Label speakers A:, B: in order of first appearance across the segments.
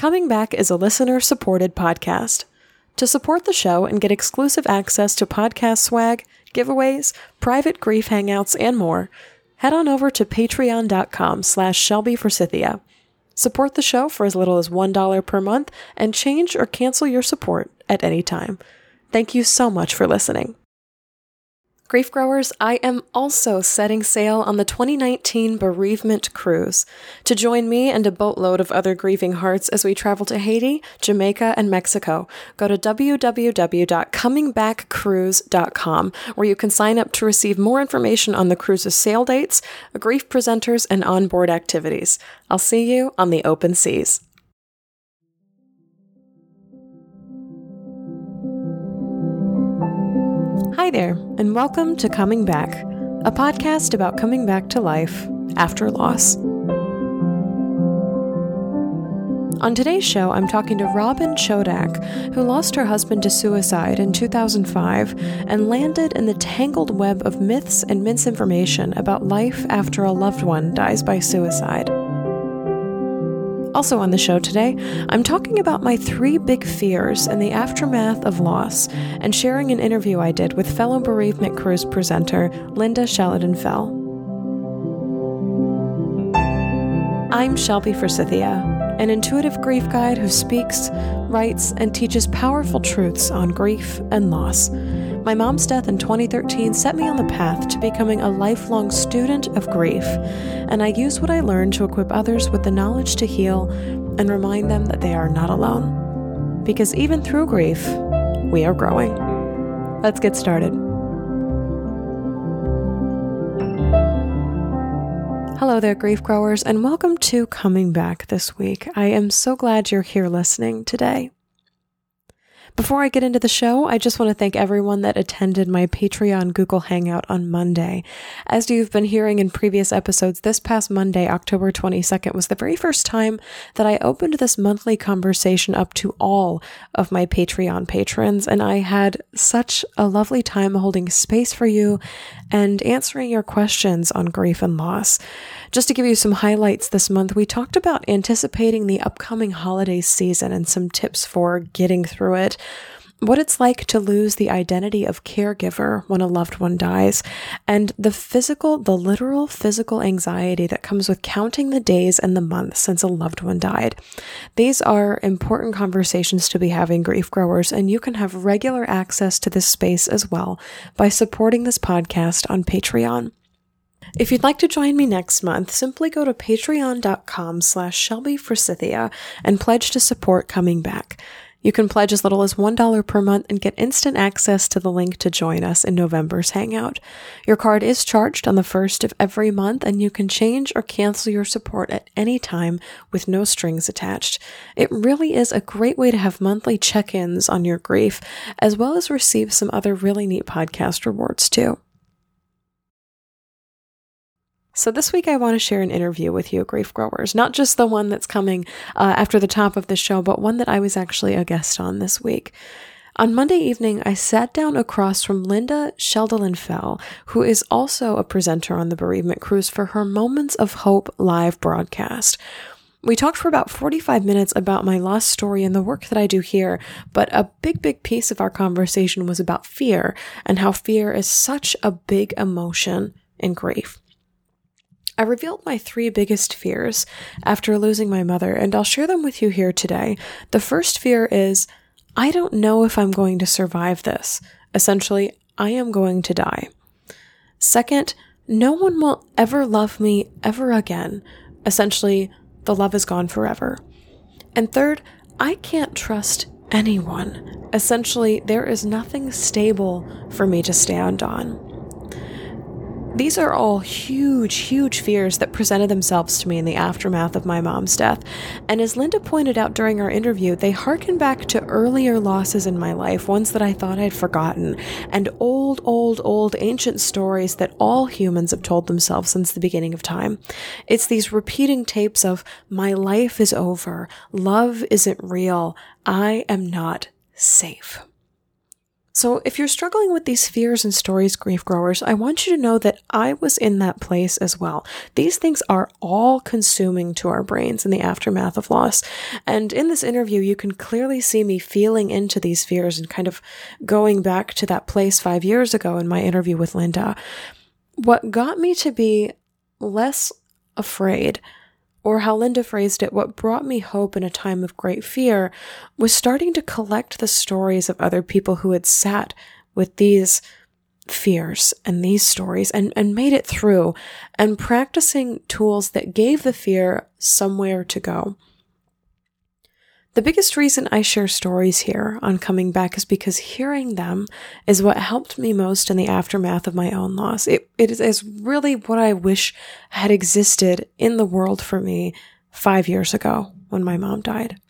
A: Coming Back is a listener supported podcast. To support the show and get exclusive access to podcast swag, giveaways, private grief hangouts, and more, head on over to patreon.com slash Shelby Forsythia. Support the show for as little as $1 per month and change or cancel your support at any time. Thank you so much for listening. Grief Growers, I am also setting sail on the 2019 Bereavement Cruise. To join me and a boatload of other grieving hearts as we travel to Haiti, Jamaica, and Mexico, go to www.comingbackcruise.com, where you can sign up to receive more information on the cruise's sail dates, grief presenters, and onboard activities. I'll see you on the open seas. Hi there, and welcome to Coming Back, a podcast about coming back to life after loss. On today's show, I'm talking to Robin Chodak, who lost her husband to suicide in 2005 and landed in the tangled web of myths and misinformation about life after a loved one dies by suicide. Also on the show today, I'm talking about my three big fears in the aftermath of loss and sharing an interview I did with fellow bereavement cruise presenter Linda Shalidan Fell. I'm Shelby Forsythia, an intuitive grief guide who speaks, writes, and teaches powerful truths on grief and loss. My mom's death in 2013 set me on the path to becoming a lifelong student of grief, and I use what I learned to equip others with the knowledge to heal and remind them that they are not alone. Because even through grief, we are growing. Let's get started. Hello there, grief growers, and welcome to Coming Back this week. I am so glad you're here listening today. Before I get into the show, I just want to thank everyone that attended my Patreon Google Hangout on Monday. As you've been hearing in previous episodes, this past Monday, October 22nd, was the very first time that I opened this monthly conversation up to all of my Patreon patrons, and I had such a lovely time holding space for you and answering your questions on grief and loss. Just to give you some highlights this month, we talked about anticipating the upcoming holiday season and some tips for getting through it what it's like to lose the identity of caregiver when a loved one dies, and the physical, the literal physical anxiety that comes with counting the days and the months since a loved one died. These are important conversations to be having, grief growers, and you can have regular access to this space as well by supporting this podcast on Patreon. If you'd like to join me next month, simply go to patreon.com slash Shelby Forsythia and pledge to support coming back. You can pledge as little as $1 per month and get instant access to the link to join us in November's Hangout. Your card is charged on the first of every month, and you can change or cancel your support at any time with no strings attached. It really is a great way to have monthly check ins on your grief, as well as receive some other really neat podcast rewards too. So, this week I want to share an interview with you, grief growers, not just the one that's coming uh, after the top of the show, but one that I was actually a guest on this week. On Monday evening, I sat down across from Linda Sheldon Fell, who is also a presenter on the Bereavement Cruise for her Moments of Hope live broadcast. We talked for about 45 minutes about my lost story and the work that I do here, but a big, big piece of our conversation was about fear and how fear is such a big emotion in grief. I revealed my three biggest fears after losing my mother, and I'll share them with you here today. The first fear is I don't know if I'm going to survive this. Essentially, I am going to die. Second, no one will ever love me ever again. Essentially, the love is gone forever. And third, I can't trust anyone. Essentially, there is nothing stable for me to stand on. These are all huge, huge fears that presented themselves to me in the aftermath of my mom's death. And as Linda pointed out during our interview, they harken back to earlier losses in my life, ones that I thought I'd forgotten, and old, old, old ancient stories that all humans have told themselves since the beginning of time. It's these repeating tapes of, my life is over, love isn't real, I am not safe. So, if you're struggling with these fears and stories, grief growers, I want you to know that I was in that place as well. These things are all consuming to our brains in the aftermath of loss. And in this interview, you can clearly see me feeling into these fears and kind of going back to that place five years ago in my interview with Linda. What got me to be less afraid or how Linda phrased it, what brought me hope in a time of great fear was starting to collect the stories of other people who had sat with these fears and these stories and, and made it through and practicing tools that gave the fear somewhere to go. The biggest reason I share stories here on coming back is because hearing them is what helped me most in the aftermath of my own loss. It, it is really what I wish had existed in the world for me five years ago when my mom died.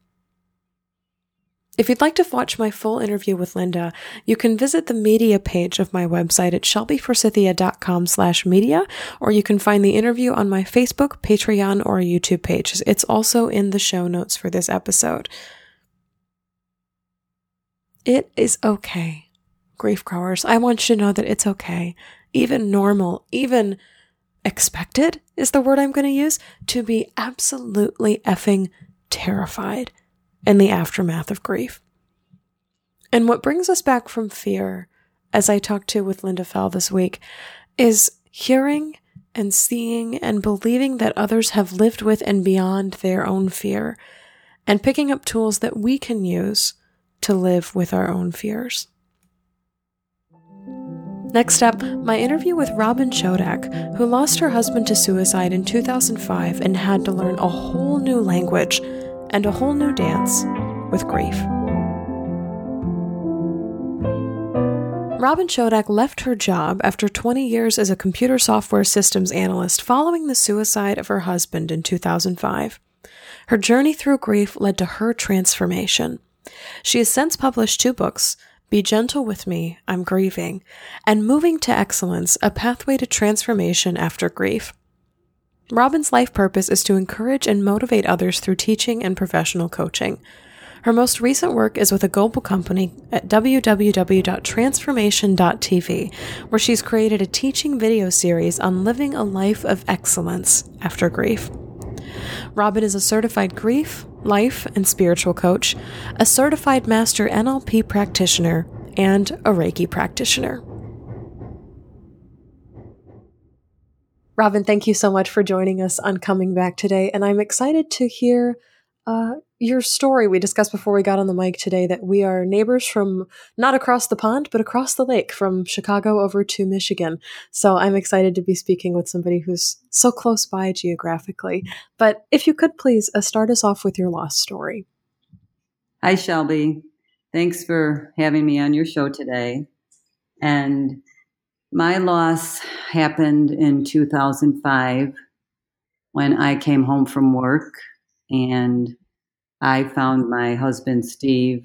A: If you'd like to watch my full interview with Linda, you can visit the media page of my website at shelbyforsythia.com slash media, or you can find the interview on my Facebook, Patreon, or YouTube page. It's also in the show notes for this episode. It is okay, grief growers. I want you to know that it's okay, even normal, even expected is the word I'm going to use, to be absolutely effing terrified in the aftermath of grief. And what brings us back from fear, as I talked to with Linda Fell this week, is hearing and seeing and believing that others have lived with and beyond their own fear, and picking up tools that we can use to live with our own fears. Next up, my interview with Robin Chodak, who lost her husband to suicide in 2005 and had to learn a whole new language and a whole new dance with grief. Robin Chodak left her job after 20 years as a computer software systems analyst following the suicide of her husband in 2005. Her journey through grief led to her transformation. She has since published two books Be Gentle with Me, I'm Grieving, and Moving to Excellence A Pathway to Transformation After Grief. Robin's life purpose is to encourage and motivate others through teaching and professional coaching. Her most recent work is with a global company at www.transformation.tv, where she's created a teaching video series on living a life of excellence after grief. Robin is a certified grief, life, and spiritual coach, a certified master NLP practitioner, and a Reiki practitioner. Robin, thank you so much for joining us on Coming Back today. And I'm excited to hear uh, your story. We discussed before we got on the mic today that we are neighbors from not across the pond, but across the lake from Chicago over to Michigan. So I'm excited to be speaking with somebody who's so close by geographically. But if you could please uh, start us off with your lost story.
B: Hi, Shelby. Thanks for having me on your show today. And my loss happened in 2005 when I came home from work and I found my husband, Steve,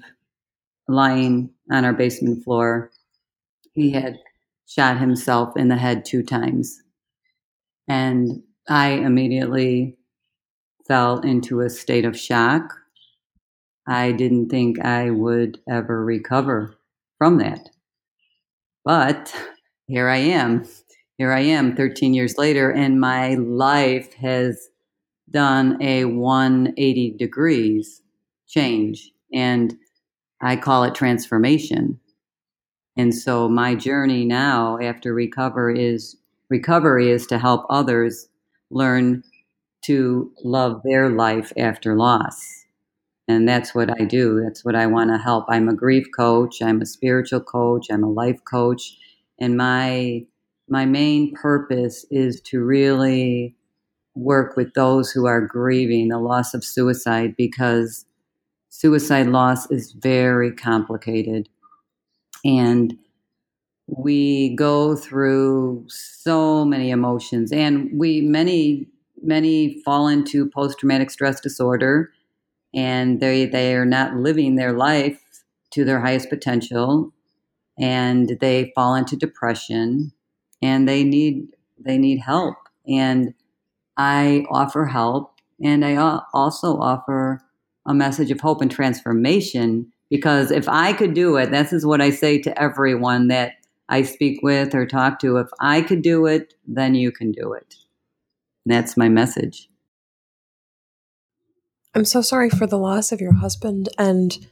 B: lying on our basement floor. He had shot himself in the head two times. And I immediately fell into a state of shock. I didn't think I would ever recover from that. But here I am. Here I am 13 years later, and my life has done a 180 degrees change. And I call it transformation. And so my journey now after recover is recovery is to help others learn to love their life after loss. And that's what I do. That's what I want to help. I'm a grief coach, I'm a spiritual coach, I'm a life coach, and my my main purpose is to really work with those who are grieving the loss of suicide because suicide loss is very complicated. And we go through so many emotions and we many many fall into post traumatic stress disorder and they they are not living their life to their highest potential and they fall into depression and they need they need help and i offer help and i also offer a message of hope and transformation Because if I could do it, this is what I say to everyone that I speak with or talk to. If I could do it, then you can do it. And that's my message.
A: I'm so sorry for the loss of your husband and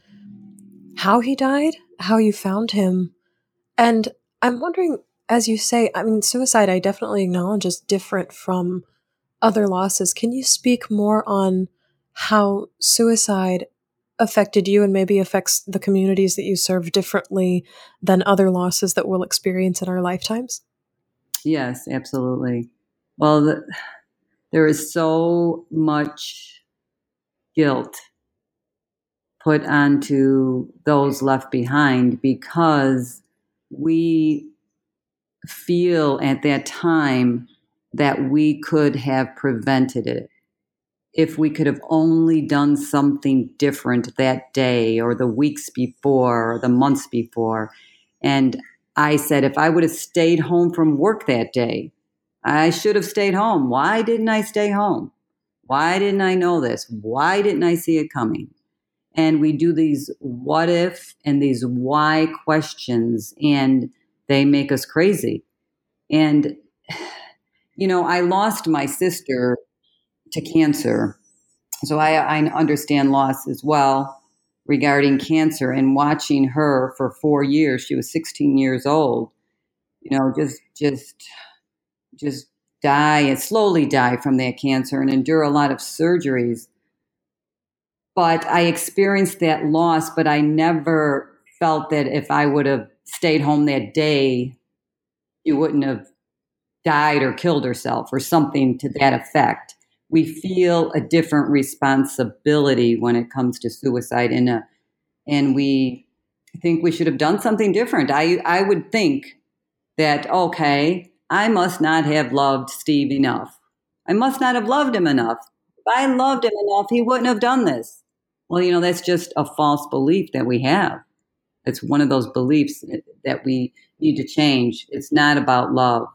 A: how he died, how you found him. And I'm wondering, as you say, I mean, suicide, I definitely acknowledge is different from other losses. Can you speak more on how suicide affected you and maybe affects the communities that you serve differently than other losses that we'll experience in our lifetimes?
B: Yes, absolutely. Well, the, there is so much guilt put onto those left behind because we feel at that time that we could have prevented it if we could have only done something different that day or the weeks before or the months before. And I said, if I would have stayed home from work that day, I should have stayed home. Why didn't I stay home? Why didn't I know this? Why didn't I see it coming? And we do these what if and these why questions, and they make us crazy. And, you know, I lost my sister to cancer. So I, I understand loss as well regarding cancer and watching her for four years. She was 16 years old. You know, just just just die and slowly die from that cancer and endure a lot of surgeries. But I experienced that loss, but I never felt that if I would have stayed home that day, you wouldn't have died or killed herself or something to that effect we feel a different responsibility when it comes to suicide and a, and we think we should have done something different. I I would think that okay, I must not have loved Steve enough. I must not have loved him enough. If I loved him enough, he wouldn't have done this. Well, you know, that's just a false belief that we have. It's one of those beliefs that we need to change. It's not about love.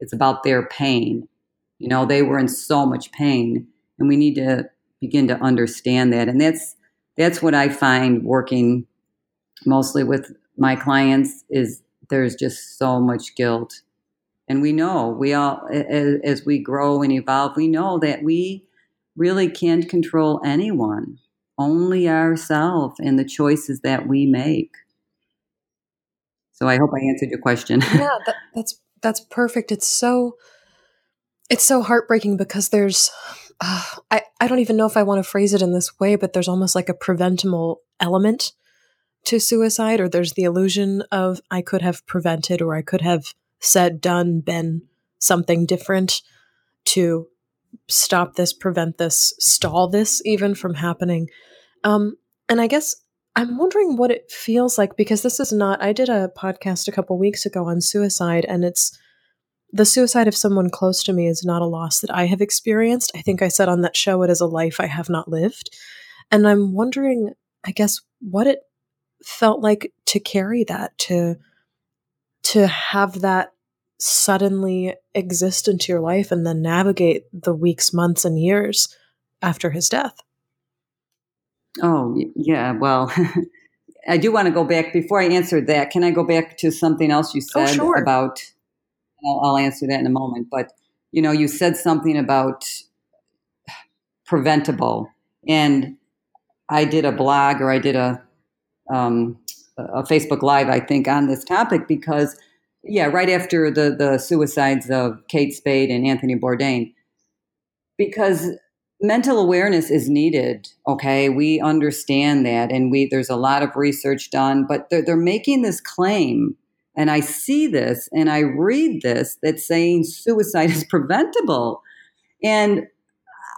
B: It's about their pain. You know, they were in so much pain, and we need to begin to understand that. And that's that's what I find working mostly with my clients is there's just so much guilt. And we know we all, as, as we grow and evolve, we know that we really can't control anyone, only ourselves and the choices that we make. So I hope I answered your question.
A: yeah, that, that's that's perfect. It's so it's so heartbreaking because there's uh, I, I don't even know if I want to phrase it in this way, but there's almost like a preventable element to suicide, or there's the illusion of I could have prevented or I could have said, done, been something different to stop this, prevent this, stall this even from happening. Um, and I guess I'm wondering what it feels like because this is not, I did a podcast a couple weeks ago on suicide, and it's the suicide of someone close to me is not a loss that I have experienced. I think I said on that show it is a life I have not lived. And I'm wondering, I guess, what it felt like to carry that, to to have that suddenly exist into your life and then navigate the weeks, months, and years after his death.
B: Oh, yeah. Well, I do want to go back before I answer that. Can I go back to something else you oh, said oh, sure. about I'll, I'll answer that in a moment. But you know, you said something about preventable, and I did a blog or I did a um, a Facebook Live, I think, on this topic because, yeah, right after the the suicides of Kate Spade and Anthony Bourdain, because mental awareness is needed. Okay, we understand that, and we there's a lot of research done, but they're, they're making this claim and I see this and I read this that's saying suicide is preventable. And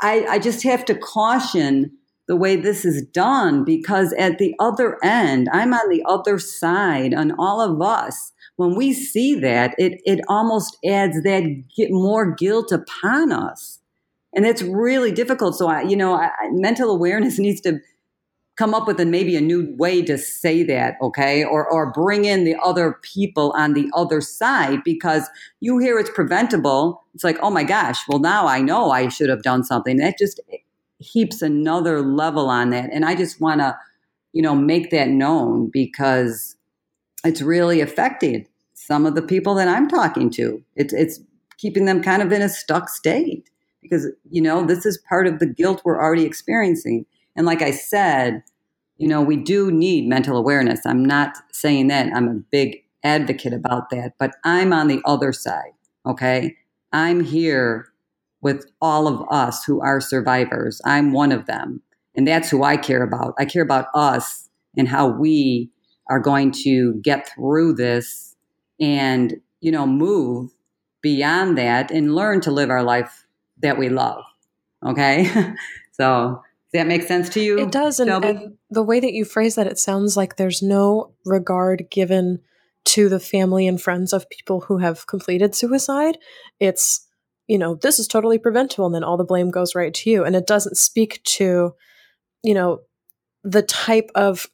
B: I, I just have to caution the way this is done because at the other end, I'm on the other side, on all of us. When we see that, it, it almost adds that more guilt upon us. And it's really difficult. So, I, you know, I, mental awareness needs to come up with a, maybe a new way to say that, okay? Or, or bring in the other people on the other side because you hear it's preventable. It's like, oh my gosh, well, now I know I should have done something. That just heaps another level on that. And I just want to, you know, make that known because it's really affecting some of the people that I'm talking to. It's it's keeping them kind of in a stuck state because you know this is part of the guilt we're already experiencing. And like I said, you know, we do need mental awareness. I'm not saying that. I'm a big advocate about that, but I'm on the other side. Okay. I'm here with all of us who are survivors. I'm one of them. And that's who I care about. I care about us and how we are going to get through this and, you know, move beyond that and learn to live our life that we love. Okay. so does that make sense to you?
A: It does. And, and, the way that you phrase that, it sounds like there's no regard given to the family and friends of people who have completed suicide. It's, you know, this is totally preventable. And then all the blame goes right to you. And it doesn't speak to, you know, the type of,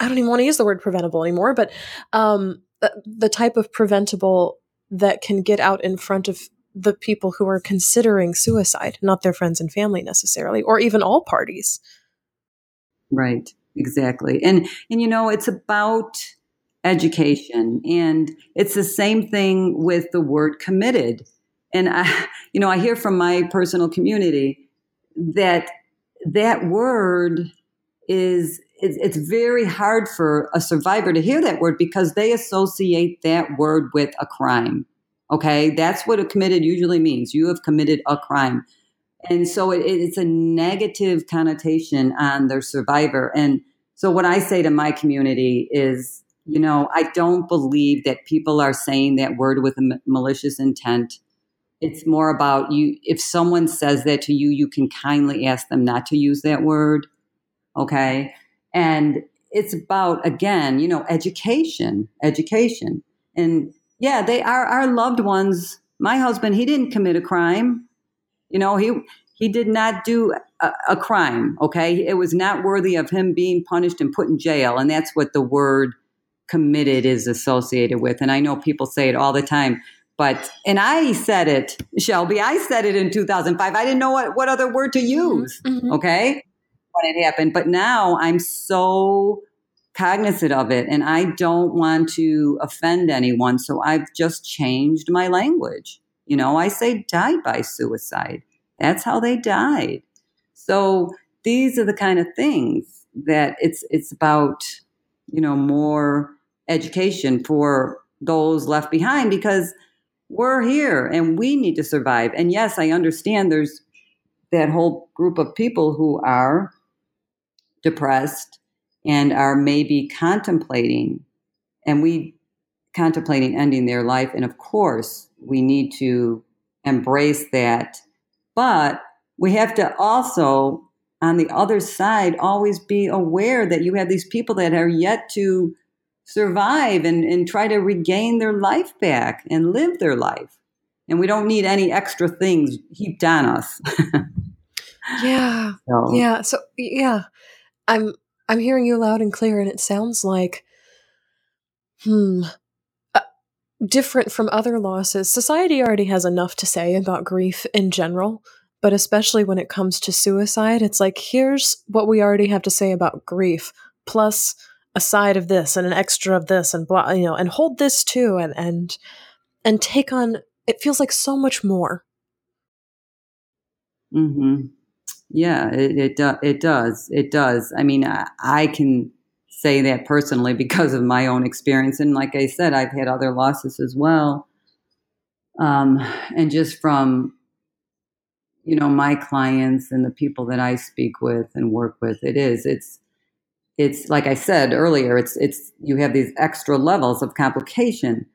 A: I don't even want to use the word preventable anymore, but um, the, the type of preventable that can get out in front of the people who are considering suicide, not their friends and family necessarily, or even all parties.
B: Right, exactly. And and you know, it's about education and it's the same thing with the word committed. And I you know, I hear from my personal community that that word is it's very hard for a survivor to hear that word because they associate that word with a crime Okay. That's what a committed usually means. You have committed a crime. And so it, it's a negative connotation on their survivor. And so what I say to my community is, you know, I don't believe that people are saying that word with a malicious intent. It's more about you. If someone says that to you, you can kindly ask them not to use that word. Okay. And it's about, again, you know, education, education. And yeah, they are our loved ones. My husband, he didn't commit a crime. You know, he he did not do a, a, crime. Okay, it was not worthy of him being punished and put in jail, and that's what the word committed is associated with. And I know people say it all the time, but and I said it, Shelby. I said it in 2005. I didn't know what what other word to mm-hmm. use. Mm-hmm. Okay, when it happened, but now I'm so cognizant of it and I don't want to offend anyone. So I've just changed my language. You know, I say died by suicide. That's how they died. So these are the kind of things that it's it's about, you know, more education for those left behind because we're here and we need to survive. And yes, I understand there's that whole group of people who are depressed and are maybe contemplating, and we contemplating ending their life. And of course, we need to embrace that. But we have to also, on the other side, always be aware that you have these people that are yet to survive and, and try to regain their life back and live their life. And we don't need any extra things heaped on us.
A: yeah. So. Yeah. So, yeah. I'm I'm hearing you loud and clear, and it sounds like, hmm, uh, different from other losses. Society already has enough to say about grief in general, but especially when it comes to suicide, it's like, here's what we already have to say about grief, plus a side of this and an extra of this and blah, you know, and hold this too, and and and take on. It feels like so much more.
B: Hmm. Yeah, it it, do, it does. It does. I mean, I, I can say that personally because of my own experience, and like I said, I've had other losses as well. Um, and just from you know my clients and the people that I speak with and work with, it is it's it's like I said earlier, it's it's you have these extra levels of complication,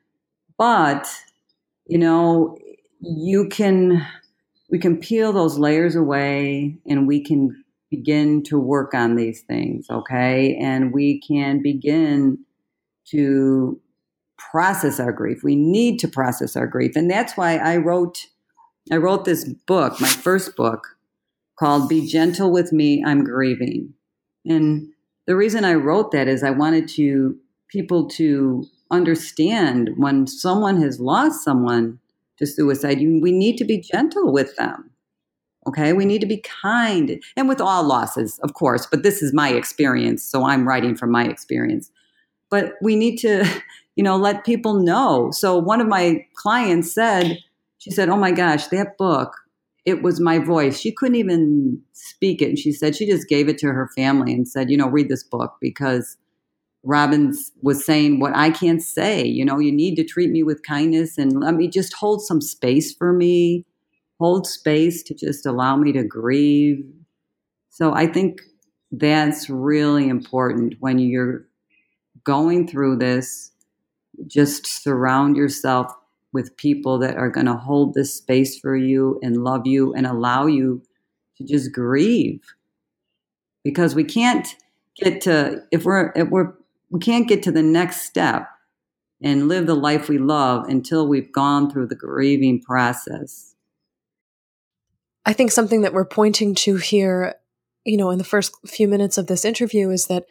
B: but you know you can we can peel those layers away and we can begin to work on these things, okay? And we can begin to process our grief. We need to process our grief. And that's why I wrote I wrote this book, my first book called Be Gentle with Me, I'm Grieving. And the reason I wrote that is I wanted to people to understand when someone has lost someone to suicide, we need to be gentle with them. Okay. We need to be kind and with all losses, of course, but this is my experience. So I'm writing from my experience. But we need to, you know, let people know. So one of my clients said, she said, Oh my gosh, that book, it was my voice. She couldn't even speak it. And she said she just gave it to her family and said, you know, read this book because Robin's was saying what I can't say. You know, you need to treat me with kindness and let me just hold some space for me, hold space to just allow me to grieve. So I think that's really important when you're going through this. Just surround yourself with people that are going to hold this space for you and love you and allow you to just grieve because we can't get to if we're if we're we can't get to the next step and live the life we love until we've gone through the grieving process.
A: I think something that we're pointing to here, you know, in the first few minutes of this interview is that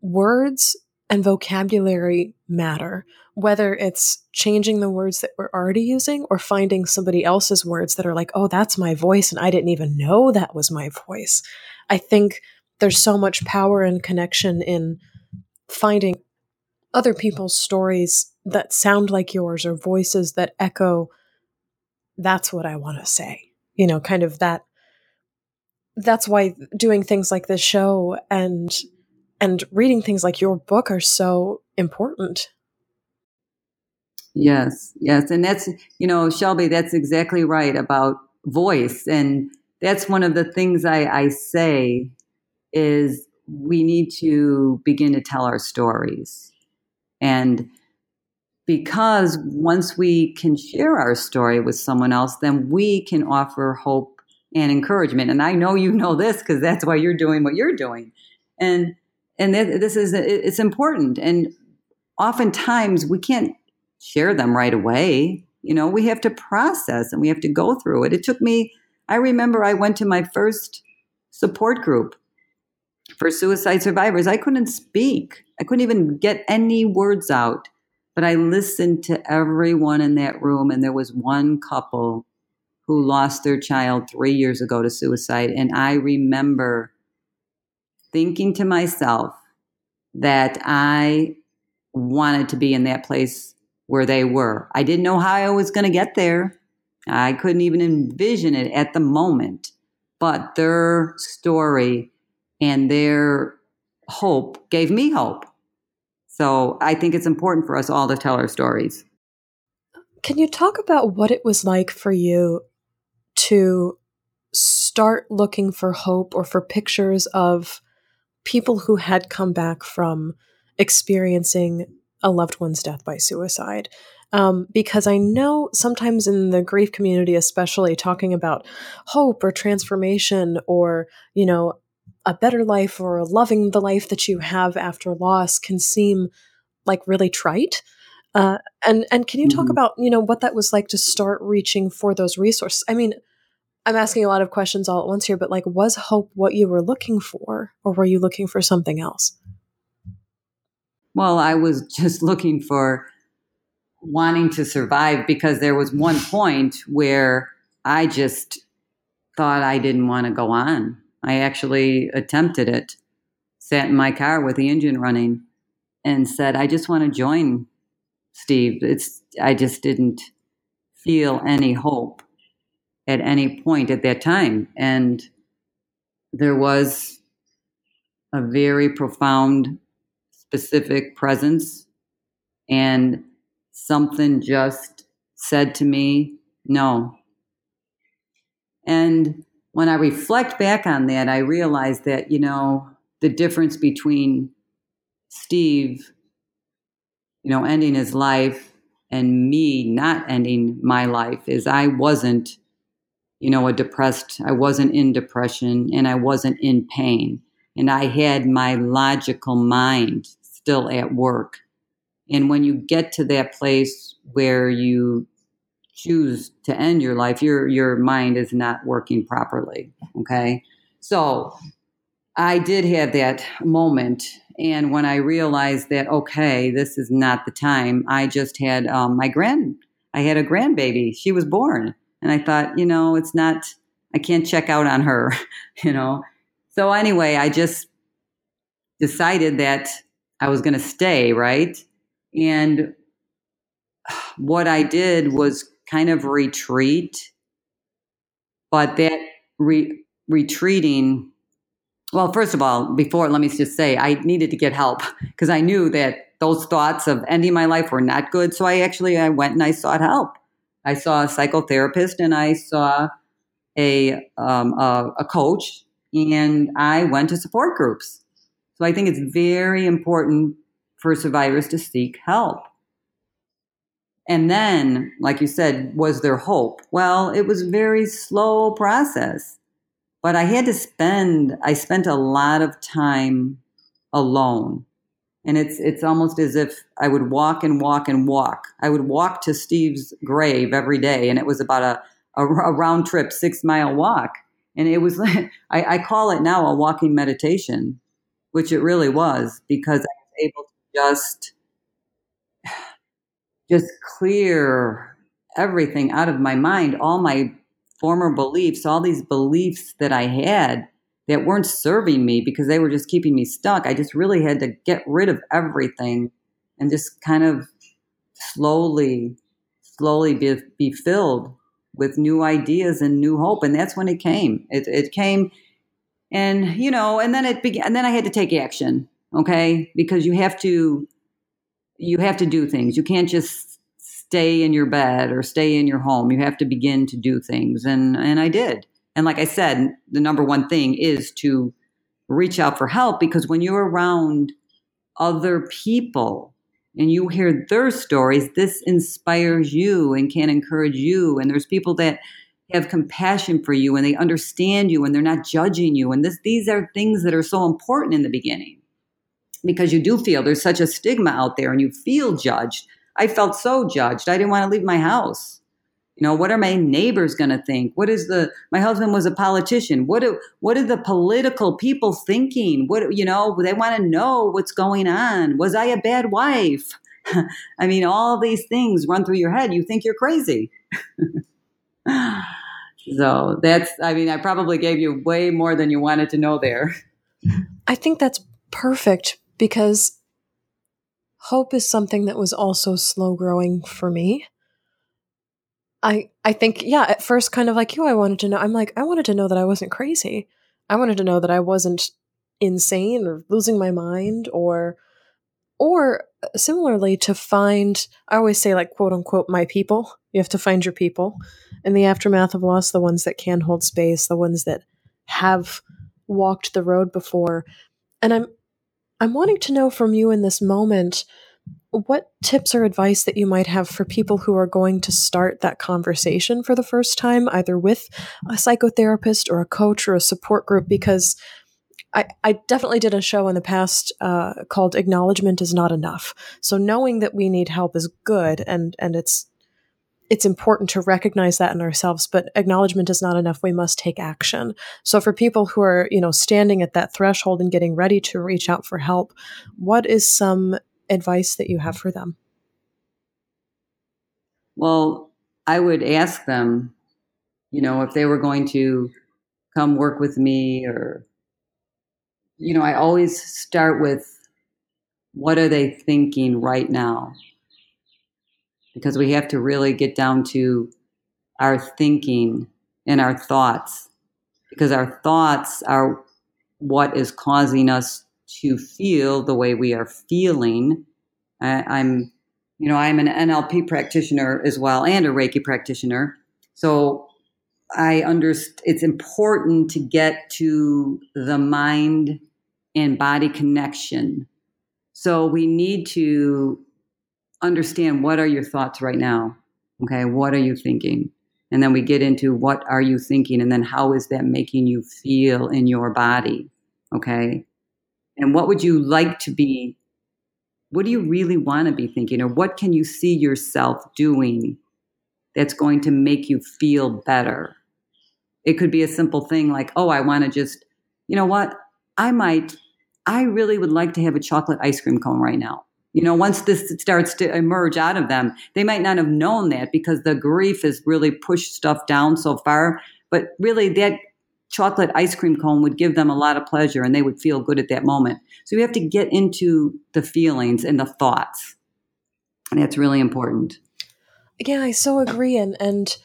A: words and vocabulary matter, whether it's changing the words that we're already using or finding somebody else's words that are like, oh, that's my voice, and I didn't even know that was my voice. I think there's so much power and connection in finding other people's stories that sound like yours or voices that echo that's what I want to say. You know, kind of that that's why doing things like this show and and reading things like your book are so important.
B: Yes, yes. And that's, you know, Shelby, that's exactly right about voice. And that's one of the things I, I say is we need to begin to tell our stories. And because once we can share our story with someone else, then we can offer hope and encouragement. And I know you know this because that's why you're doing what you're doing. And and this is it's important. And oftentimes we can't share them right away. You know, we have to process and we have to go through it. It took me. I remember I went to my first support group for suicide survivors. I couldn't speak, I couldn't even get any words out. But I listened to everyone in that room, and there was one couple who lost their child three years ago to suicide. And I remember thinking to myself that I wanted to be in that place where they were. I didn't know how I was going to get there. I couldn't even envision it at the moment. But their story and their hope gave me hope. So I think it's important for us all to tell our stories.
A: Can you talk about what it was like for you to start looking for hope or for pictures of people who had come back from experiencing a loved one's death by suicide? Um, because I know sometimes in the grief community, especially talking about hope or transformation or, you know, a better life or loving the life that you have after loss can seem like really trite. Uh, and and can you talk mm-hmm. about you know what that was like to start reaching for those resources? I mean, I'm asking a lot of questions all at once here, but like, was hope what you were looking for, or were you looking for something else?
B: Well, I was just looking for wanting to survive because there was one point where I just thought I didn't want to go on. I actually attempted it, sat in my car with the engine running, and said, I just want to join Steve. It's I just didn't feel any hope at any point at that time. And there was a very profound, specific presence, and something just said to me, no. And when I reflect back on that, I realize that, you know, the difference between Steve, you know, ending his life and me not ending my life is I wasn't, you know, a depressed, I wasn't in depression and I wasn't in pain. And I had my logical mind still at work. And when you get to that place where you choose to end your life, your your mind is not working properly. Okay, so I did have that moment, and when I realized that okay, this is not the time, I just had um, my grand, I had a grandbaby. She was born, and I thought, you know, it's not. I can't check out on her, you know. So anyway, I just decided that I was going to stay, right? And what I did was kind of retreat, but that re- retreating well, first of all, before, let me just say, I needed to get help because I knew that those thoughts of ending my life were not good. So I actually, I went and I sought help. I saw a psychotherapist and I saw a, um, a, a coach and I went to support groups. So I think it's very important for survivors to seek help. And then, like you said, was there hope? Well, it was a very slow process. But I had to spend, I spent a lot of time alone. And it's, it's almost as if I would walk and walk and walk. I would walk to Steve's grave every day, and it was about a, a, a round trip, six mile walk. And it was, I, I call it now a walking meditation, which it really was because I was able to just, just clear everything out of my mind, all my former beliefs, all these beliefs that I had that weren't serving me because they were just keeping me stuck. I just really had to get rid of everything and just kind of slowly, slowly be, be filled with new ideas and new hope. And that's when it came. It, it came and, you know, and then it began, and then I had to take action. Okay. Because you have to, you have to do things. You can't just stay in your bed or stay in your home. You have to begin to do things. And, and I did. And like I said, the number one thing is to reach out for help because when you're around other people and you hear their stories, this inspires you and can encourage you. And there's people that have compassion for you and they understand you and they're not judging you. And this, these are things that are so important in the beginning because you do feel there's such a stigma out there and you feel judged. I felt so judged. I didn't want to leave my house. You know, what are my neighbors going to think? What is the, my husband was a politician. What do, what are the political people thinking? What, you know, they want to know what's going on. Was I a bad wife? I mean, all these things run through your head. You think you're crazy. so that's, I mean, I probably gave you way more than you wanted to know there.
A: I think that's perfect because hope is something that was also slow growing for me. I I think yeah, at first kind of like you I wanted to know I'm like I wanted to know that I wasn't crazy. I wanted to know that I wasn't insane or losing my mind or or uh, similarly to find I always say like quote unquote my people. You have to find your people in the aftermath of loss, the ones that can hold space, the ones that have walked the road before. And I'm I'm wanting to know from you in this moment what tips or advice that you might have for people who are going to start that conversation for the first time, either with a psychotherapist or a coach or a support group, because I, I definitely did a show in the past uh, called "Acknowledgement is Not Enough." So knowing that we need help is good, and and it's it's important to recognize that in ourselves but acknowledgement is not enough. We must take action. So for people who are you know standing at that threshold and getting ready to reach out for help what is some advice that you have for them?
B: Well i would ask them you know if they were going to come work with me or you know i always start with what are they thinking right now because we have to really get down to our thinking and our thoughts because our thoughts are what is causing us to feel the way we are feeling. I, am you know, I'm an NLP practitioner as well and a Reiki practitioner. So I understand it's important to get to the mind and body connection. So we need to understand what are your thoughts right now? Okay, what are you thinking? And then we get into what are you thinking and then how is that making you feel in your body? Okay? And what would you like to be what do you really want to be thinking or what can you see yourself doing that's going to make you feel better? It could be a simple thing like, "Oh, I want to just, you know what? I might I really would like to have a chocolate ice cream cone right now." You know, once this starts to emerge out of them, they might not have known that because the grief has really pushed stuff down so far. but really that chocolate ice cream cone would give them a lot of pleasure and they would feel good at that moment. So you have to get into the feelings and the thoughts. And that's really important.
A: Yeah, I so agree. And, and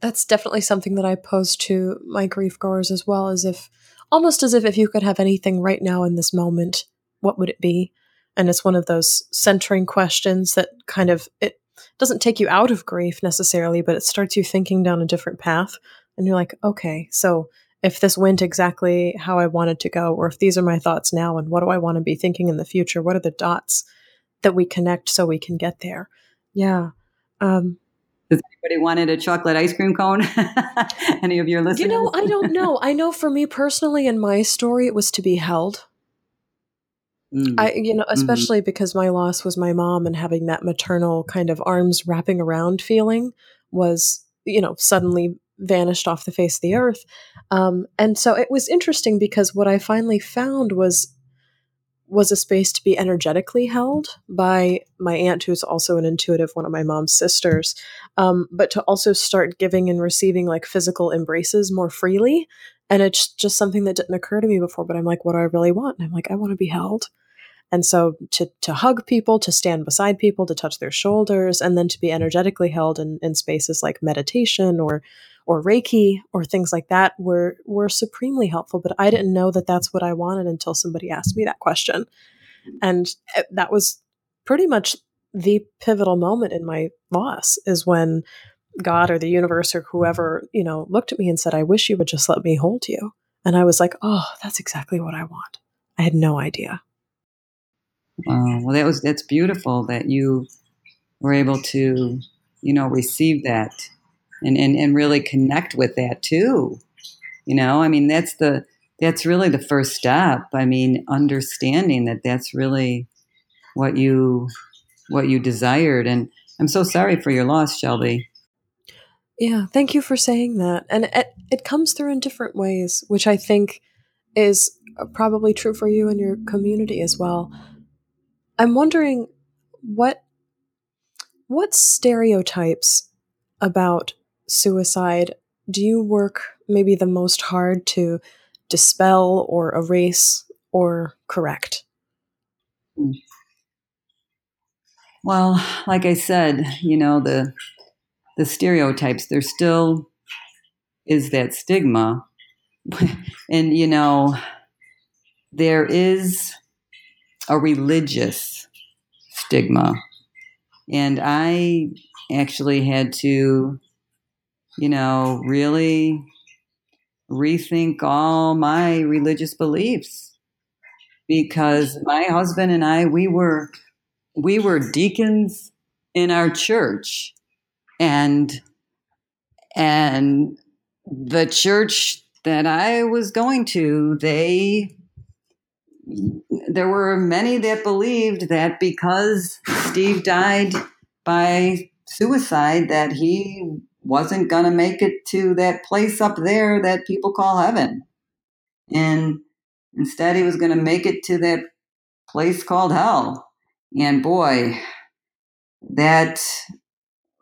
A: that's definitely something that I pose to my grief goers as well, as if almost as if if you could have anything right now in this moment, what would it be? And it's one of those centering questions that kind of it doesn't take you out of grief necessarily, but it starts you thinking down a different path. And you're like, okay, so if this went exactly how I wanted to go, or if these are my thoughts now, and what do I want to be thinking in the future? What are the dots that we connect so we can get there? Yeah. Um,
B: Does anybody wanted a chocolate ice cream cone? Any of your listeners?
A: You know, I don't know. I know for me personally, in my story, it was to be held. Mm. I, you know, mm-hmm. especially mm-hmm. because my loss was my mom and having that maternal kind of arms wrapping around feeling was, you know, suddenly vanished off the face of the earth. Um, and so it was interesting because what I finally found was was a space to be energetically held by my aunt, who's also an intuitive, one of my mom's sisters, um, but to also start giving and receiving like physical embraces more freely. And it's just something that didn't occur to me before. But I'm like, what do I really want? And I'm like, I want to be held. And so to to hug people, to stand beside people, to touch their shoulders, and then to be energetically held in, in spaces like meditation or or Reiki or things like that were were supremely helpful. But I didn't know that that's what I wanted until somebody asked me that question, and that was pretty much the pivotal moment in my loss is when God or the universe or whoever you know looked at me and said, "I wish you would just let me hold you," and I was like, "Oh, that's exactly what I want." I had no idea.
B: Well, that was that's beautiful that you were able to, you know, receive that and, and and really connect with that too. You know, I mean, that's the that's really the first step. I mean, understanding that that's really what you what you desired. And I'm so sorry for your loss, Shelby.
A: Yeah, thank you for saying that. And it, it comes through in different ways, which I think is uh, probably true for you and your community as well. I'm wondering what what stereotypes about suicide do you work maybe the most hard to dispel or erase or correct? Hmm.
B: Well, like I said, you know, the the stereotypes, there still is that stigma. and you know, there is a religious stigma. And I actually had to, you know, really rethink all my religious beliefs because my husband and I we were we were deacons in our church and and the church that I was going to they there were many that believed that because Steve died by suicide, that he wasn't going to make it to that place up there that people call heaven. And instead, he was going to make it to that place called hell. And boy, that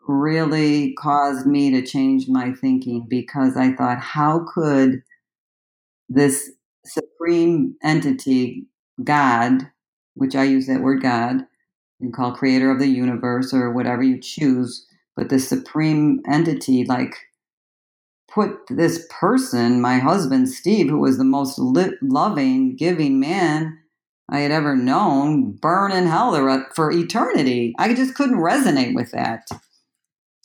B: really caused me to change my thinking because I thought, how could this supreme entity, God, which I use that word God, can call creator of the universe or whatever you choose, but the supreme entity, like, put this person, my husband Steve, who was the most loving, giving man I had ever known, burn in hell for eternity. I just couldn't resonate with that.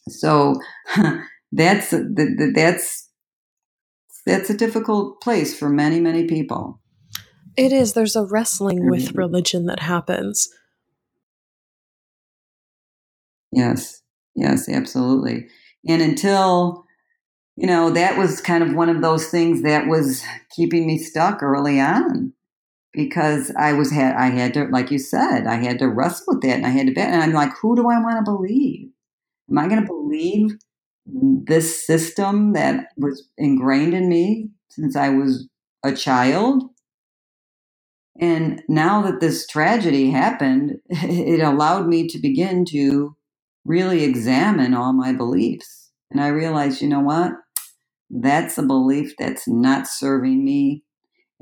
B: So that's that's that's a difficult place for many, many people.
A: It is. There's a wrestling with religion that happens.
B: Yes, yes, absolutely. And until, you know, that was kind of one of those things that was keeping me stuck early on because I was had I had to like you said I had to wrestle with that and I had to bet and I'm like who do I want to believe? Am I going to believe this system that was ingrained in me since I was a child. And now that this tragedy happened, it allowed me to begin to really examine all my beliefs. And I realized, you know what? that's a belief that's not serving me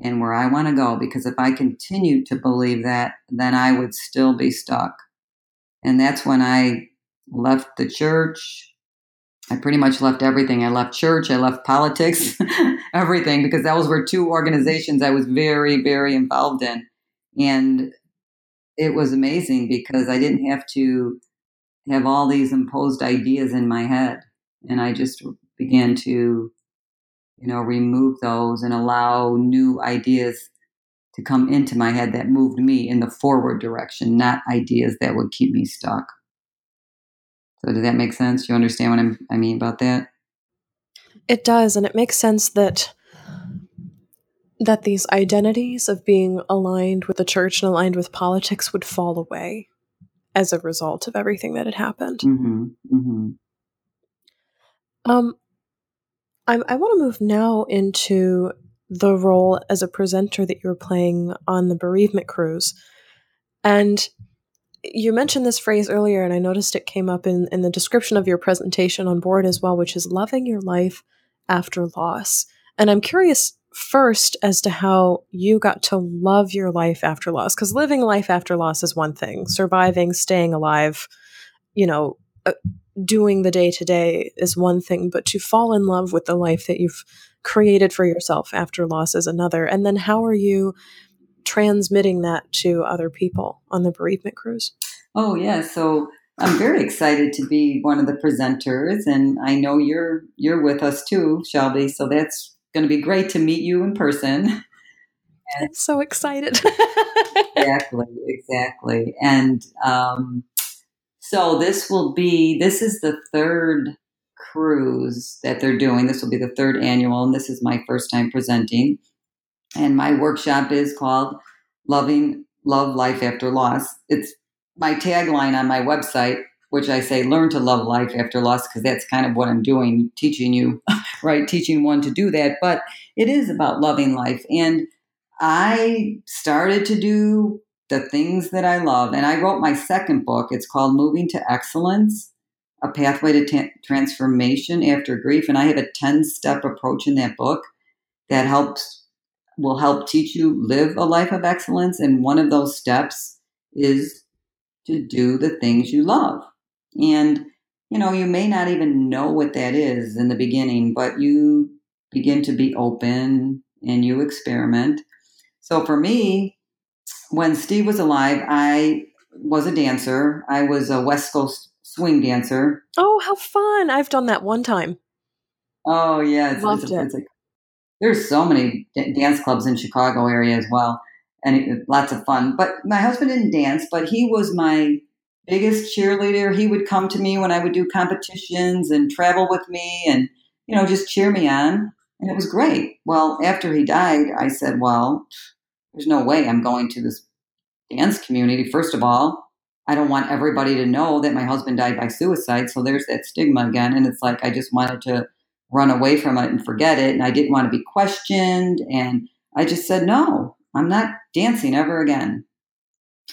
B: and where I want to go. Because if I continue to believe that, then I would still be stuck. And that's when I left the church. I pretty much left everything. I left church, I left politics, everything, because those were two organizations I was very, very involved in. And it was amazing because I didn't have to have all these imposed ideas in my head. And I just began to you know, remove those and allow new ideas to come into my head that moved me in the forward direction, not ideas that would keep me stuck. So, does that make sense? You understand what I'm, I mean about that?
A: It does, and it makes sense that that these identities of being aligned with the church and aligned with politics would fall away as a result of everything that had happened.
B: Mm-hmm, mm-hmm.
A: Um, I, I want to move now into the role as a presenter that you're playing on the bereavement cruise. And you mentioned this phrase earlier, and I noticed it came up in, in the description of your presentation on board as well, which is loving your life after loss. And I'm curious first as to how you got to love your life after loss, because living life after loss is one thing, surviving, staying alive, you know, uh, doing the day to day is one thing, but to fall in love with the life that you've created for yourself after loss is another. And then how are you transmitting that to other people on the bereavement cruise?
B: Oh, yeah. So I'm very excited to be one of the presenters, and I know you're you're with us too, Shelby. So that's going to be great to meet you in person.
A: And I'm so excited.
B: exactly, exactly. And um, so this will be this is the third cruise that they're doing. This will be the third annual, and this is my first time presenting. And my workshop is called Loving Love Life After Loss. It's my tagline on my website, which I say learn to love life after loss, because that's kind of what I'm doing, teaching you, right? Teaching one to do that. But it is about loving life. And I started to do the things that I love. And I wrote my second book. It's called Moving to Excellence A Pathway to T- Transformation After Grief. And I have a 10 step approach in that book that helps, will help teach you live a life of excellence. And one of those steps is to do the things you love. And, you know, you may not even know what that is in the beginning, but you begin to be open and you experiment. So for me, when Steve was alive, I was a dancer. I was a West Coast swing dancer.
A: Oh, how fun! I've done that one time.
B: Oh yeah,
A: it's, Loved
B: it's, it. There's so many dance clubs in Chicago area as well, and it, lots of fun. But my husband didn't dance, but he was my biggest cheerleader. He would come to me when I would do competitions and travel with me, and you know just cheer me on, and it was great. Well, after he died, I said, well there's no way I'm going to this dance community. First of all, I don't want everybody to know that my husband died by suicide. So there's that stigma again. And it's like I just wanted to run away from it and forget it. And I didn't want to be questioned. And I just said, no, I'm not dancing ever again.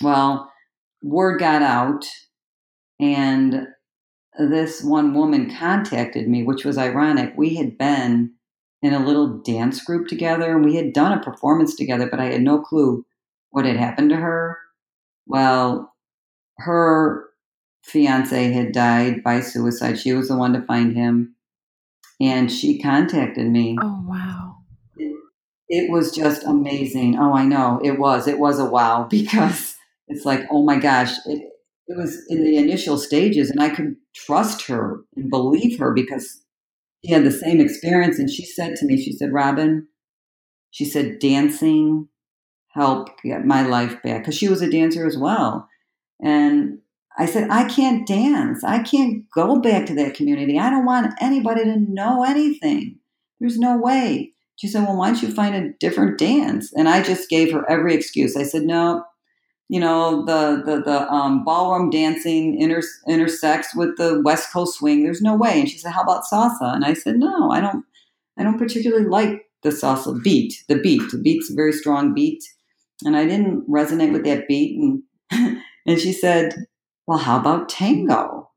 B: Well, word got out, and this one woman contacted me, which was ironic. We had been in a little dance group together and we had done a performance together, but I had no clue what had happened to her. Well, her fiance had died by suicide. She was the one to find him. And she contacted me.
A: Oh, wow.
B: It, it was just amazing. Oh, I know. It was. It was a wow because it's like, oh my gosh, it, it was in the initial stages and I could trust her and believe her because she had the same experience. And she said to me, she said, Robin, she said, dancing helped get my life back because she was a dancer as well. And I said, I can't dance. I can't go back to that community. I don't want anybody to know anything. There's no way. She said, Well, why don't you find a different dance? And I just gave her every excuse. I said, No, you know the the the um, ballroom dancing inter- intersects with the West Coast swing. There's no way. And she said, "How about salsa?" And I said, "No, I don't. I don't particularly like the salsa beat. The beat. The beat's a very strong beat, and I didn't resonate with that beat." And and she said, "Well, how about tango?"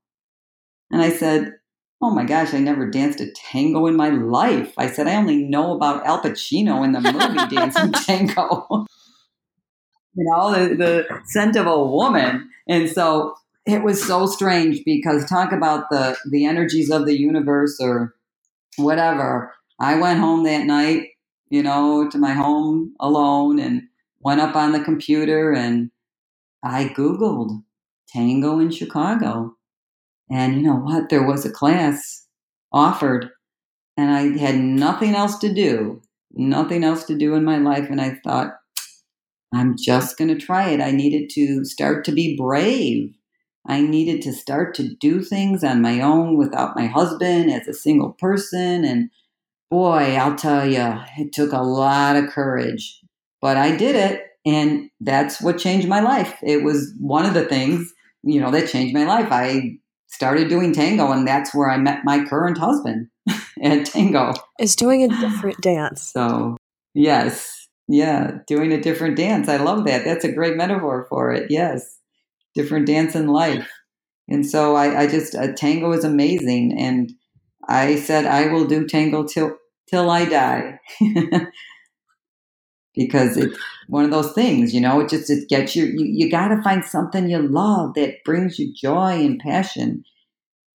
B: And I said, oh my gosh, I never danced a tango in my life. I said, I only know about Al Pacino in the movie Dancing Tango. you know, the, the scent of a woman. And so it was so strange because talk about the, the energies of the universe or whatever. I went home that night, you know, to my home alone and went up on the computer and I Googled tango in Chicago and you know what? There was a class offered, and I had nothing else to do, nothing else to do in my life. And I thought, I'm just going to try it. I needed to start to be brave. I needed to start to do things on my own without my husband as a single person. And boy, I'll tell you, it took a lot of courage, but I did it. And that's what changed my life. It was one of the things, you know, that changed my life. I started doing tango, and that's where I met my current husband at tango.
A: Is doing a different dance.
B: So, yes, yeah, doing a different dance. I love that. That's a great metaphor for it. Yes, different dance in life. And so I, I just, uh, tango is amazing. And I said, I will do tango till, till I die. because it's one of those things, you know, it just it gets you, you, you got to find something you love that brings you joy and passion.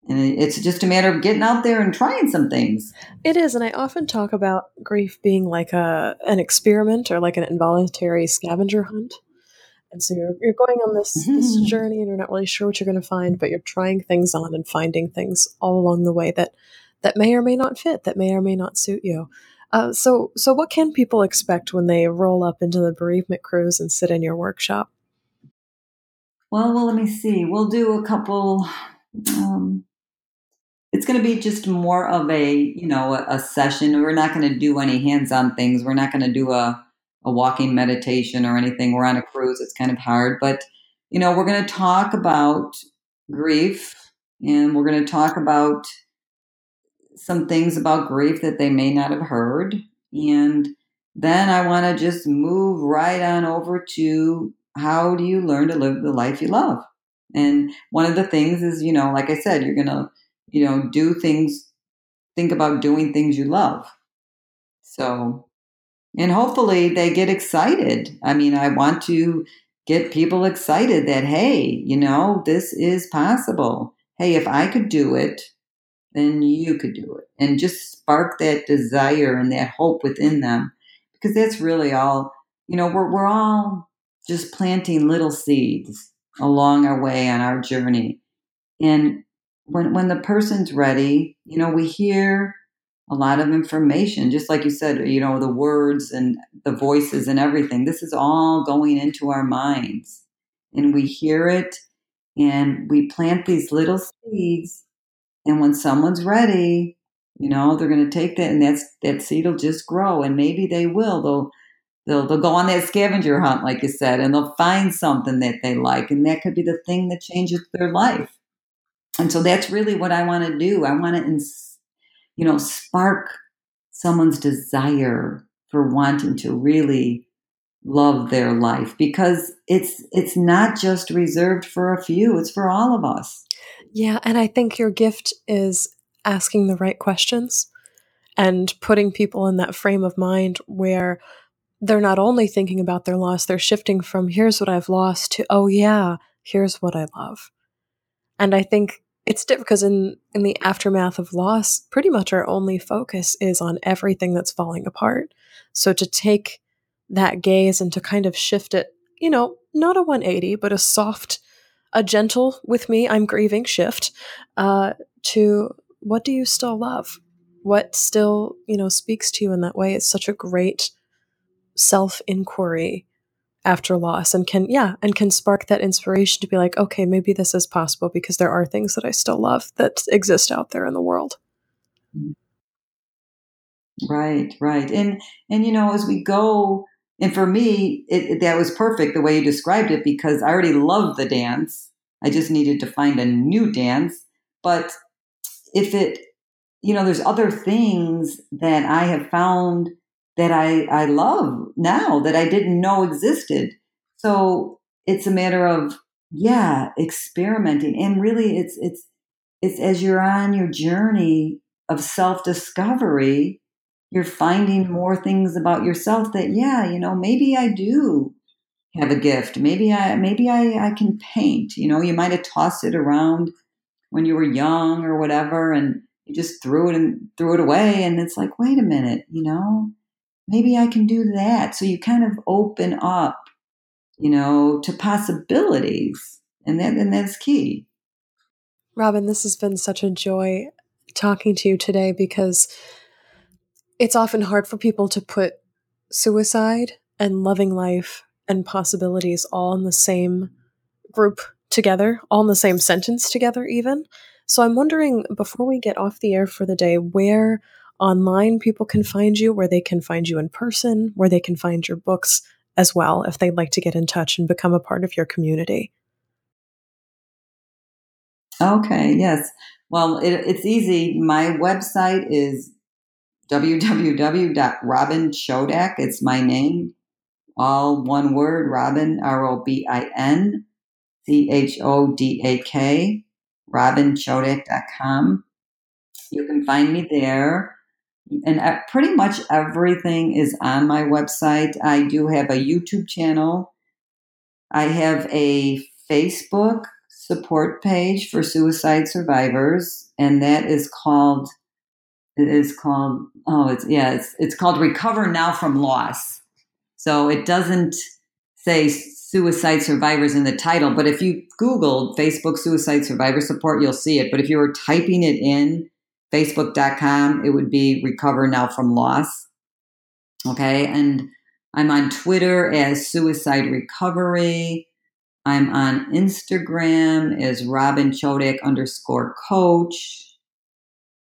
B: And it's just a matter of getting out there and trying some things.
A: It is, and I often talk about grief being like a an experiment or like an involuntary scavenger hunt. And so you're you're going on this this mm-hmm. journey, and you're not really sure what you're going to find, but you're trying things on and finding things all along the way that that may or may not fit, that may or may not suit you. Uh, so, so what can people expect when they roll up into the bereavement cruise and sit in your workshop?
B: Well, well, let me see. We'll do a couple. Um, it's going to be just more of a, you know, a, a session. We're not going to do any hands-on things. We're not going to do a, a walking meditation or anything. We're on a cruise. It's kind of hard, but you know, we're going to talk about grief, and we're going to talk about some things about grief that they may not have heard. And then I want to just move right on over to how do you learn to live the life you love? And one of the things is, you know, like I said, you're going to, you know, do things, think about doing things you love. So, and hopefully they get excited. I mean, I want to get people excited that, hey, you know, this is possible. Hey, if I could do it, then you could do it. And just spark that desire and that hope within them. Because that's really all, you know, we're, we're all just planting little seeds along our way on our journey. And when, when the person's ready, you know, we hear a lot of information, just like you said, you know, the words and the voices and everything. This is all going into our minds. And we hear it and we plant these little seeds and when someone's ready, you know, they're going to take that and that's, that seed will just grow and maybe they will. They'll, they'll, they'll go on that scavenger hunt, like you said, and they'll find something that they like. And that could be the thing that changes their life. And so that's really what I want to do. I want to, you know, spark someone's desire for wanting to really love their life because it's it's not just reserved for a few it's for all of us
A: yeah, and I think your gift is asking the right questions and putting people in that frame of mind where they're not only thinking about their loss, they're shifting from here's what I've lost to oh yeah, here's what I love. And I think it's different because in in the aftermath of loss, pretty much our only focus is on everything that's falling apart. So to take that gaze and to kind of shift it, you know, not a 180, but a soft a gentle with me, I'm grieving shift uh, to what do you still love? What still, you know, speaks to you in that way? It's such a great self inquiry after loss and can, yeah, and can spark that inspiration to be like, okay, maybe this is possible because there are things that I still love that exist out there in the world.
B: Right, right. And, and, you know, as we go, and for me, it, it, that was perfect the way you described it because I already loved the dance. I just needed to find a new dance. But if it, you know, there's other things that I have found that I, I love now that I didn't know existed. So it's a matter of, yeah, experimenting. And really it's, it's, it's as you're on your journey of self discovery, you're finding more things about yourself that, yeah, you know, maybe I do have a gift. Maybe I, maybe I, I can paint. You know, you might have tossed it around when you were young or whatever, and you just threw it and threw it away. And it's like, wait a minute, you know, maybe I can do that. So you kind of open up, you know, to possibilities, and that and that's key.
A: Robin, this has been such a joy talking to you today because it's often hard for people to put suicide and loving life and possibilities all in the same group together, all in the same sentence together, even. So I'm wondering, before we get off the air for the day, where online people can find you, where they can find you in person, where they can find your books as well, if they'd like to get in touch and become a part of your community.
B: Okay, yes. Well, it, it's easy. My website is www.robinchodak. It's my name, all one word, Robin, R O B I N C H O D A K, robinchodak.com. You can find me there. And uh, pretty much everything is on my website. I do have a YouTube channel. I have a Facebook support page for suicide survivors, and that is called it is called oh it's yeah it's it's called Recover Now from Loss. So it doesn't say suicide survivors in the title, but if you Googled Facebook suicide survivor support, you'll see it. But if you were typing it in facebook.com, it would be Recover Now from Loss. Okay, and I'm on Twitter as Suicide Recovery. I'm on Instagram as Robin Chodak underscore coach.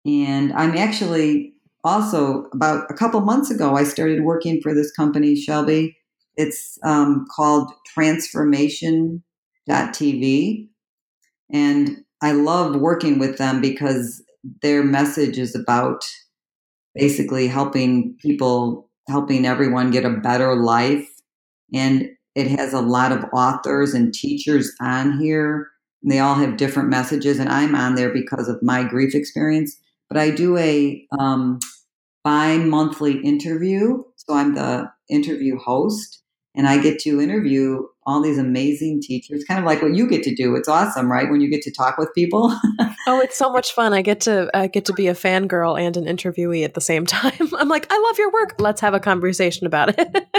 B: And I'm actually also about a couple months ago, I started working for this company, Shelby. It's um, called transformation.tv. And I love working with them because their message is about basically helping people, helping everyone get a better life. And it has a lot of authors and teachers on here. And they all have different messages, and I'm on there because of my grief experience. But I do a um, bi monthly interview. So I'm the interview host, and I get to interview all these amazing teachers, kind of like what you get to do. It's awesome, right? When you get to talk with people.
A: oh, it's so much fun. I get to I get to be a fangirl and an interviewee at the same time. I'm like, I love your work. Let's have a conversation about it.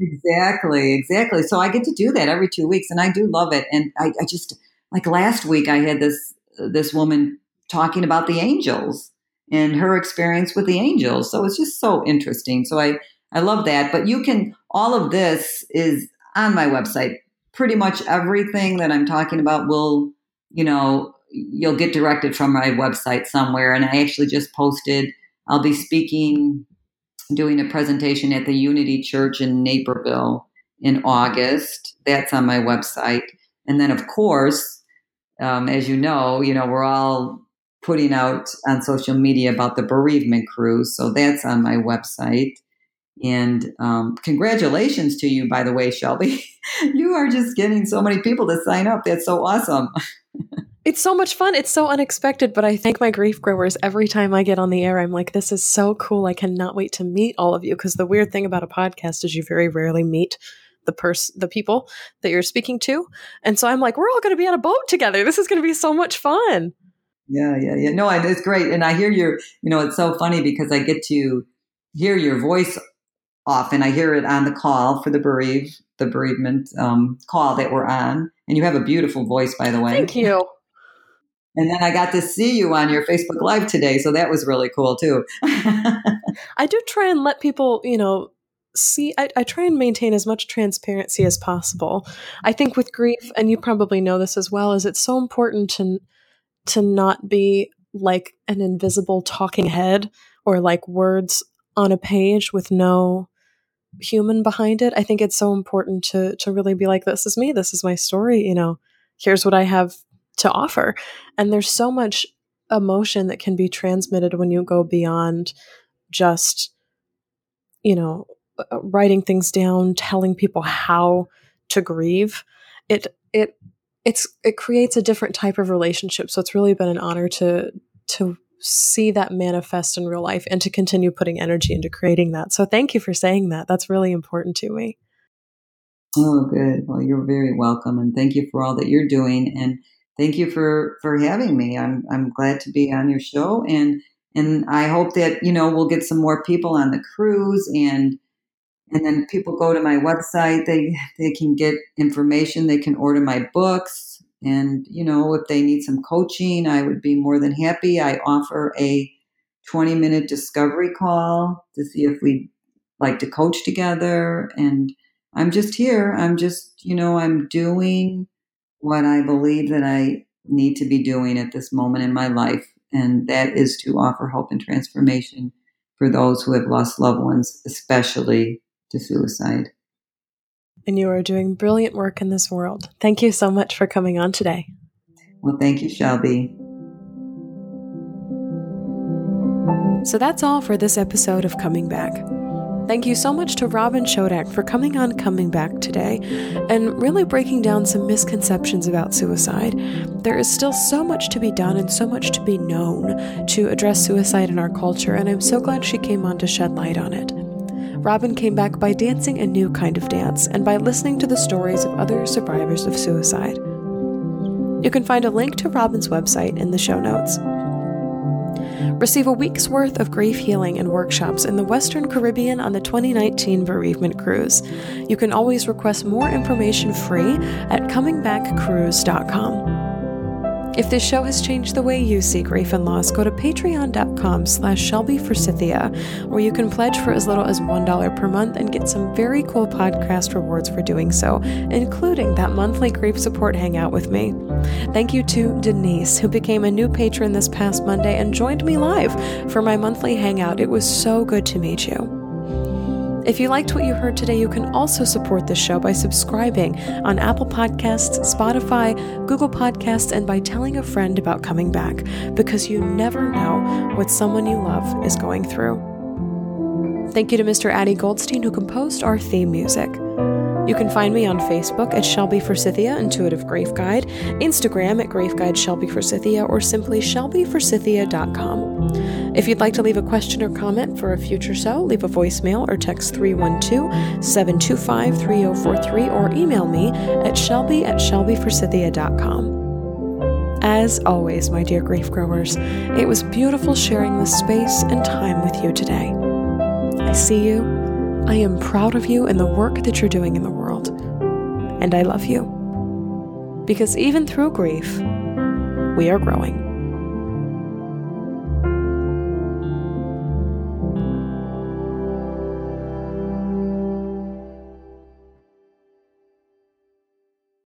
B: Exactly, exactly. So I get to do that every two weeks, and I do love it. And I, I just like last week, I had this this woman talking about the angels and her experience with the angels. So it's just so interesting. So I I love that. But you can all of this is on my website. Pretty much everything that I'm talking about will, you know, you'll get directed from my website somewhere. And I actually just posted. I'll be speaking doing a presentation at the Unity Church in Naperville in August. That's on my website. And then, of course, um, as you know, you know we're all putting out on social media about the bereavement cruise, so that's on my website. And um, congratulations to you, by the way, Shelby. you are just getting so many people to sign up. That's so awesome.
A: It's so much fun. It's so unexpected, but I thank my grief growers every time I get on the air. I'm like, this is so cool. I cannot wait to meet all of you. Because the weird thing about a podcast is you very rarely meet the person, the people that you're speaking to. And so I'm like, we're all going to be on a boat together. This is going to be so much fun.
B: Yeah, yeah, yeah. No, it's great. And I hear your, you know, it's so funny because I get to hear your voice often. I hear it on the call for the bereave, the bereavement um, call that we're on. And you have a beautiful voice, by the way.
A: Thank you.
B: And then I got to see you on your Facebook Live today. So that was really cool too.
A: I do try and let people, you know, see, I, I, try and maintain as much transparency as possible. I think with grief, and you probably know this as well, is it's so important to, to not be like an invisible talking head or like words on a page with no human behind it. I think it's so important to to really be like, this is me, this is my story, you know, here's what I have to offer. And there's so much emotion that can be transmitted when you go beyond just, you know, uh, uh, writing things down, telling people how to grieve. It, it, it's it creates a different type of relationship. So it's really been an honor to to see that manifest in real life and to continue putting energy into creating that. So thank you for saying that. That's really important to me.
B: Oh, good. Well, you're very welcome, and thank you for all that you're doing, and thank you for for having me. I'm I'm glad to be on your show, and and I hope that you know we'll get some more people on the cruise, and and then people go to my website. They they can get information. They can order my books, and you know if they need some coaching, I would be more than happy. I offer a 20 minute discovery call to see if we like to coach together and I'm just here. I'm just, you know, I'm doing what I believe that I need to be doing at this moment in my life. And that is to offer hope and transformation for those who have lost loved ones, especially to suicide.
A: And you are doing brilliant work in this world. Thank you so much for coming on today.
B: Well, thank you, Shelby.
A: So that's all for this episode of Coming Back. Thank you so much to Robin Chodak for coming on Coming Back today and really breaking down some misconceptions about suicide. There is still so much to be done and so much to be known to address suicide in our culture, and I'm so glad she came on to shed light on it. Robin came back by dancing a new kind of dance and by listening to the stories of other survivors of suicide. You can find a link to Robin's website in the show notes. Receive a week's worth of grief healing and workshops in the Western Caribbean on the 2019 Bereavement Cruise. You can always request more information free at comingbackcruise.com. If this show has changed the way you see grief and loss, go to patreon.com slash Shelby where you can pledge for as little as $1 per month and get some very cool podcast rewards for doing so, including that monthly grief support hangout with me. Thank you to Denise, who became a new patron this past Monday and joined me live for my monthly hangout. It was so good to meet you. If you liked what you heard today, you can also support this show by subscribing on Apple Podcasts, Spotify, Google Podcasts, and by telling a friend about coming back, because you never know what someone you love is going through. Thank you to Mr. Addy Goldstein, who composed our theme music. You can find me on Facebook at Shelby for Forsythia Intuitive Grief Guide, Instagram at Grief Guide Shelby Forsythia, or simply shelbyforsythia.com. If you'd like to leave a question or comment for a future show, leave a voicemail or text 312 725 3043 or email me at shelby at shelbyforsythia.com. As always, my dear grief growers, it was beautiful sharing this space and time with you today. I see you I am proud of you and the work that you're doing in the world. And I love you. Because even through grief, we are growing.